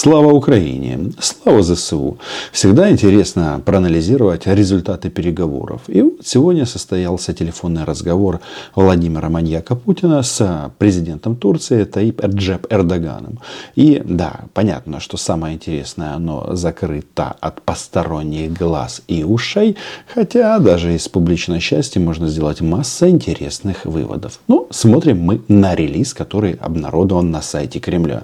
Слава Украине! Слава ЗСУ! Всегда интересно проанализировать результаты переговоров. И вот сегодня состоялся телефонный разговор Владимира Маньяка Путина с президентом Турции Таип Эрджеп Эрдоганом. И да, понятно, что самое интересное, оно закрыто от посторонних глаз и ушей. Хотя даже из публичной части можно сделать массу интересных выводов. Ну, смотрим мы на релиз, который обнародован на сайте Кремля.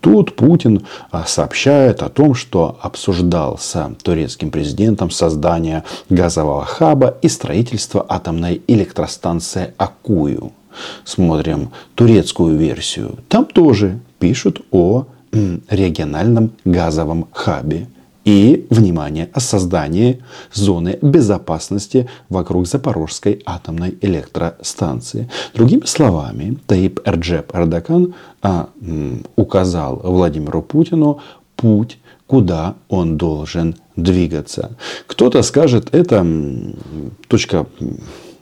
Тут Путин сообщает о том, что обсуждался турецким президентом создание газового хаба и строительство атомной электростанции Акую. Смотрим турецкую версию. Там тоже пишут о региональном газовом хабе и, внимание, о создании зоны безопасности вокруг Запорожской атомной электростанции. Другими словами, Таип Эрджеп Эрдоган а, указал Владимиру Путину путь, куда он должен двигаться. Кто-то скажет, это точка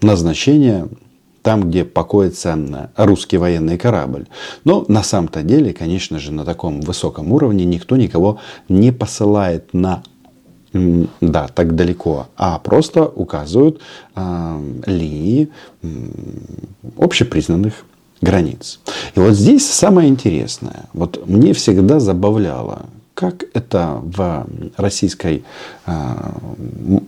назначения там, где покоится русский военный корабль. Но на самом-то деле, конечно же, на таком высоком уровне никто никого не посылает на да, так далеко, а просто указывают э, линии э, общепризнанных границ. И вот здесь самое интересное. Вот мне всегда забавляло, как это в, российской, а,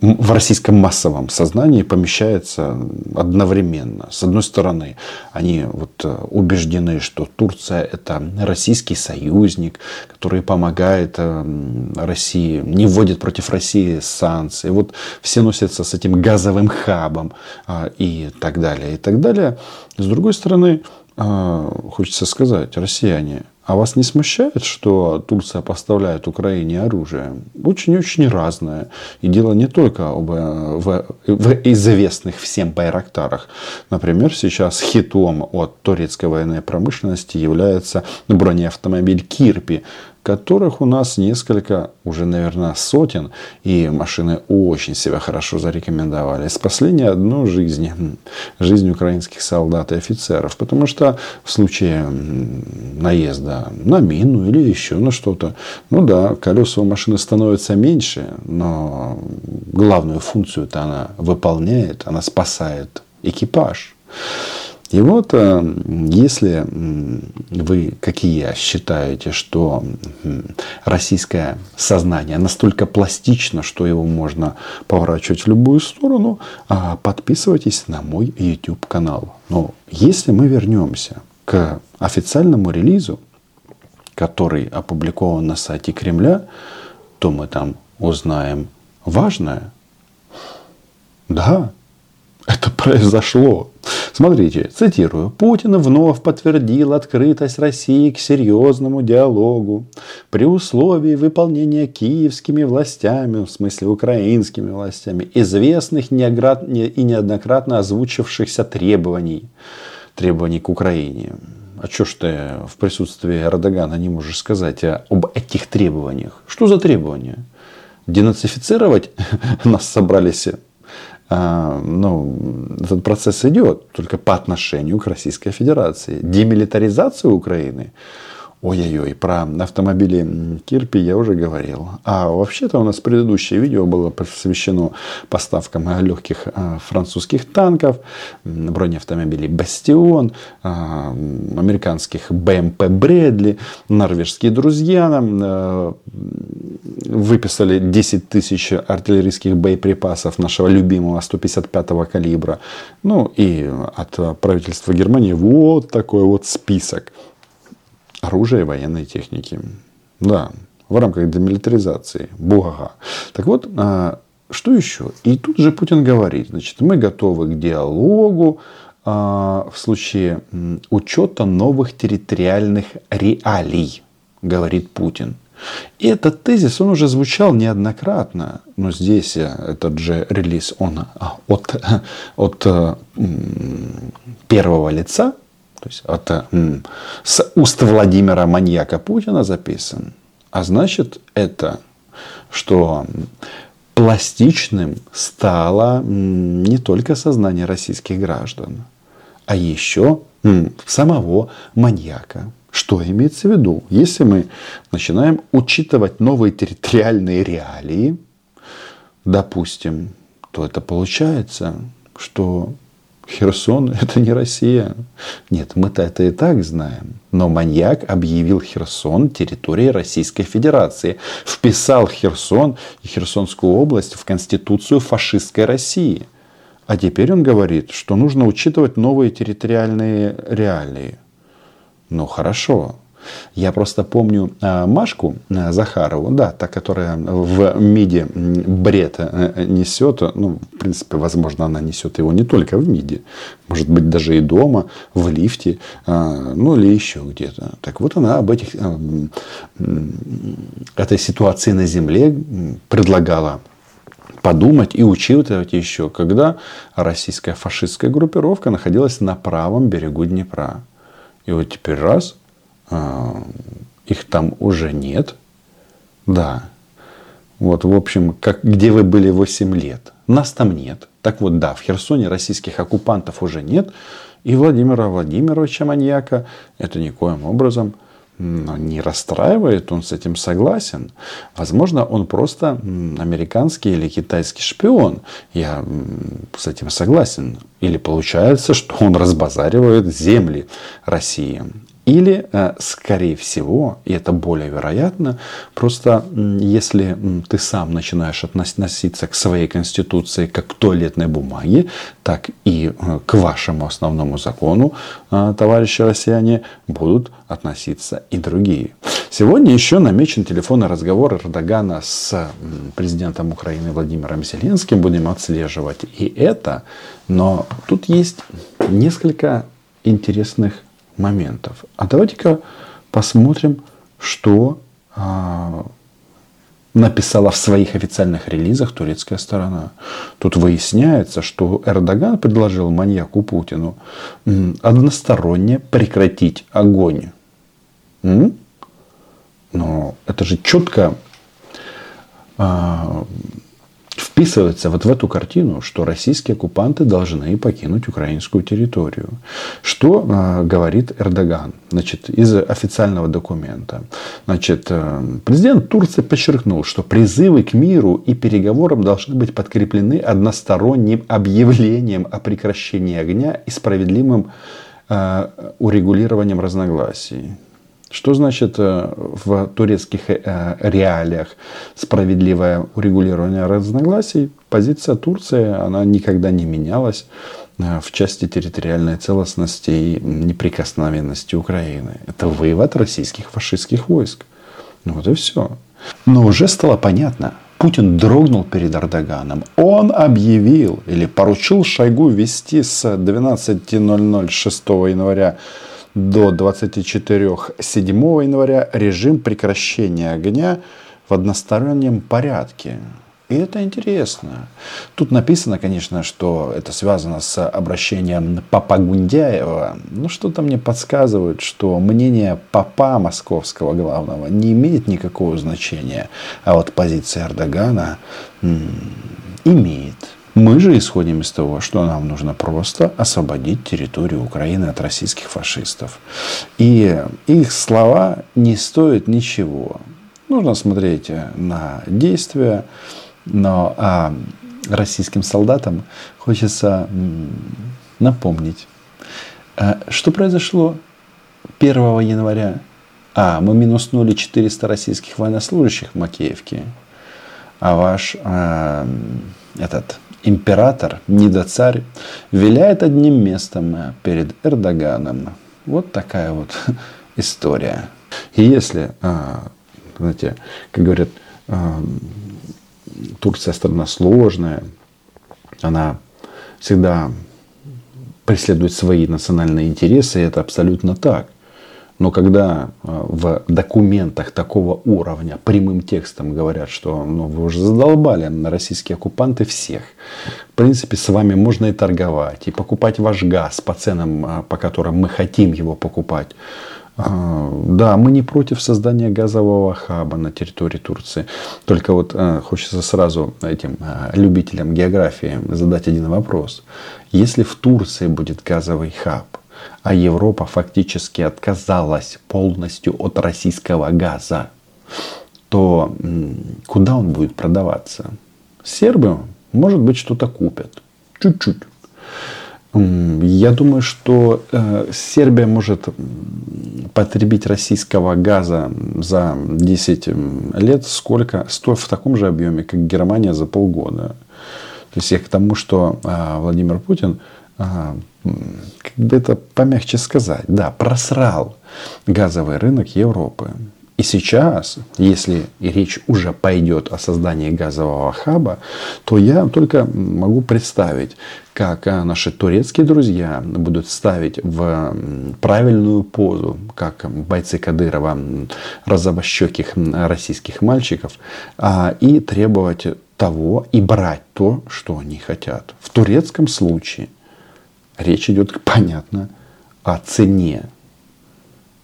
в российском массовом сознании помещается одновременно. С одной стороны, они вот э, убеждены, что Турция это российский союзник, который помогает э, России, не вводит против России санкции. Вот все носятся с этим газовым хабом а, и так далее, и так далее. С другой стороны, а, хочется сказать, россияне, а вас не смущает, что Турция поставляет Украине оружие? Очень-очень разное. И дело не только об, э, в, в известных всем байрактарах. Например, сейчас хитом от турецкой военной промышленности является бронеавтомобиль Кирпи, которых у нас несколько, уже, наверное, сотен. И машины очень себя хорошо зарекомендовали. Спасли не одну жизнь. Жизнь украинских солдат и офицеров. Потому что в случае наезда на мину или еще на что-то, ну да, колеса у машины становятся меньше, но главную функцию-то она выполняет, она спасает экипаж. И вот, э, если вы, какие считаете, что российское сознание настолько пластично, что его можно поворачивать в любую сторону, а, подписывайтесь на мой YouTube канал. Но если мы вернемся к официальному релизу, который опубликован на сайте Кремля, то мы там узнаем важное. Да, это произошло. Смотрите, цитирую. Путин вновь подтвердил открытость России к серьезному диалогу при условии выполнения киевскими властями, в смысле украинскими властями, известных и неоднократно озвучившихся требований, требований к Украине. А что ж ты в присутствии Эрдогана не можешь сказать об этих требованиях? Что за требования? Денацифицировать нас собрались а, ну, этот процесс идет только по отношению к Российской Федерации. Демилитаризация Украины Ой-ой-ой, про автомобили Кирпи я уже говорил. А вообще-то у нас предыдущее видео было посвящено поставкам легких а, французских танков, бронеавтомобилей Бастион, а, американских БМП Брэдли, норвежские друзья нам выписали 10 тысяч артиллерийских боеприпасов нашего любимого 155-го калибра. Ну и от правительства Германии вот такой вот список оружия и военной техники. Да, в рамках демилитаризации. Бугага. Так вот, а, что еще? И тут же Путин говорит, значит, мы готовы к диалогу а, в случае учета новых территориальных реалий, говорит Путин. И этот тезис, он уже звучал неоднократно, но здесь э, этот же релиз, он а, от, от э, первого лица, то есть это с уст Владимира маньяка Путина записан. А значит это, что пластичным стало не только сознание российских граждан, а еще самого маньяка. Что имеется в виду? Если мы начинаем учитывать новые территориальные реалии, допустим, то это получается, что Херсон – это не Россия. Нет, мы-то это и так знаем. Но маньяк объявил Херсон территорией Российской Федерации. Вписал Херсон и Херсонскую область в Конституцию фашистской России. А теперь он говорит, что нужно учитывать новые территориальные реалии. Ну хорошо, я просто помню а, Машку а, Захарову, да, та, которая в МИДе бред э, несет. Ну, в принципе, возможно, она несет его не только в МИДе. Может быть, даже и дома, в лифте, а, ну или еще где-то. Так вот она об этих, этой ситуации на Земле предлагала подумать и учитывать еще, когда российская фашистская группировка находилась на правом берегу Днепра. И вот теперь раз – их там уже нет. Да. Вот, в общем, как, где вы были 8 лет? Нас там нет. Так вот, да, в Херсоне российских оккупантов уже нет. И Владимира Владимировича маньяка это никоим образом не расстраивает, он с этим согласен. Возможно, он просто американский или китайский шпион. Я с этим согласен. Или получается, что он разбазаривает земли России. Или, э, скорее всего, и это более вероятно, просто если ты сам начинаешь относиться к своей конституции как к туалетной бумаге, так и э, к вашему основному закону, э, товарищи россияне, будут относиться и другие. Сегодня еще намечен телефонный разговор Эрдогана с президентом Украины Владимиром Зеленским. Будем отслеживать и это. Но тут есть несколько интересных моментов. А давайте-ка посмотрим, что а, написала в своих официальных релизах турецкая сторона. Тут выясняется, что Эрдоган предложил маньяку Путину односторонне прекратить огонь. Но это же четко а, вписывается вот в эту картину, что российские оккупанты должны покинуть украинскую территорию. Что э, говорит Эрдоган значит, из официального документа? Значит, э, президент Турции подчеркнул, что призывы к миру и переговорам должны быть подкреплены односторонним объявлением о прекращении огня и справедливым э, урегулированием разногласий. Что значит э, в турецких э, реалиях справедливое урегулирование разногласий? Позиция Турции, она никогда не менялась э, в части территориальной целостности и неприкосновенности Украины. Это вывод российских фашистских войск. Ну вот и все. Но уже стало понятно, Путин дрогнул перед Эрдоганом. Он объявил или поручил Шойгу вести с 12.00 6 января до 24 7 января режим прекращения огня в одностороннем порядке. И это интересно. Тут написано, конечно, что это связано с обращением Папа Гундяева. Но что-то мне подсказывает, что мнение Папа московского главного не имеет никакого значения. А вот позиция Эрдогана м- имеет. Мы же исходим из того, что нам нужно просто освободить территорию Украины от российских фашистов. И их слова не стоят ничего. Нужно смотреть на действия, но а российским солдатам хочется напомнить, а, что произошло 1 января. А, мы минуснули 400 российских военнослужащих в Макеевке, а ваш а, этот император, недоцарь, виляет одним местом перед Эрдоганом. Вот такая вот история. И если, а, знаете, как говорят, а, Турция страна сложная, она всегда преследует свои национальные интересы, и это абсолютно так. Но когда э, в документах такого уровня прямым текстом говорят, что ну, вы уже задолбали на российские оккупанты всех, в принципе, с вами можно и торговать, и покупать ваш газ по ценам, э, по которым мы хотим его покупать. Э, да, мы не против создания газового хаба на территории Турции. Только вот хочется сразу этим любителям географии задать один вопрос. Если в Турции будет газовый хаб – а Европа фактически отказалась полностью от российского газа, то куда он будет продаваться? Сербы, может быть, что-то купят. Чуть-чуть. Я думаю, что э, Сербия может потребить российского газа за 10 лет сколько, стоит в таком же объеме, как Германия за полгода. То есть я к тому, что а, Владимир Путин, как бы это помягче сказать, да, просрал газовый рынок Европы. И сейчас, если речь уже пойдет о создании газового хаба, то я только могу представить, как а, наши турецкие друзья будут ставить в правильную позу, как бойцы Кадырова, розовощеких российских мальчиков, а, и требовать того и брать то, что они хотят. В турецком случае речь идет, понятно, о цене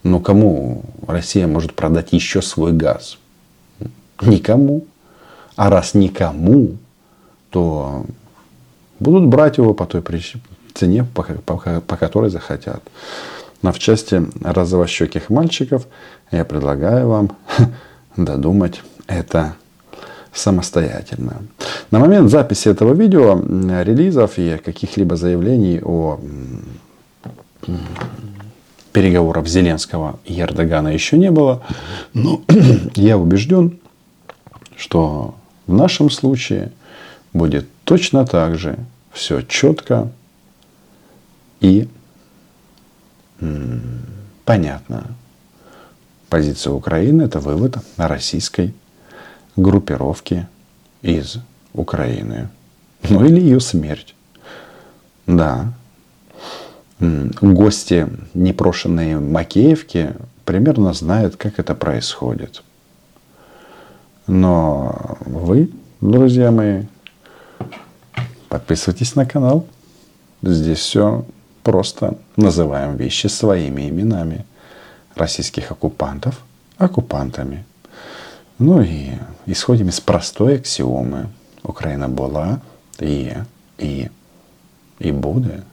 но кому Россия может продать еще свой газ? Никому. А раз никому, то будут брать его по той цене, по, по, которой захотят. Но в части розовощеких мальчиков я предлагаю вам додумать это самостоятельно. На момент записи этого видео, релизов и каких-либо заявлений о переговоров Зеленского и Эрдогана еще не было. Но я убежден, что в нашем случае будет точно так же все четко и понятно. Позиция Украины – это вывод российской группировки из Украины. Ну или ее смерть. Да, гости непрошенные Макеевки примерно знают, как это происходит. Но вы, друзья мои, подписывайтесь на канал. Здесь все просто. Называем вещи своими именами. Российских оккупантов оккупантами. Ну и исходим из простой аксиомы. Украина была, и, и, и будет.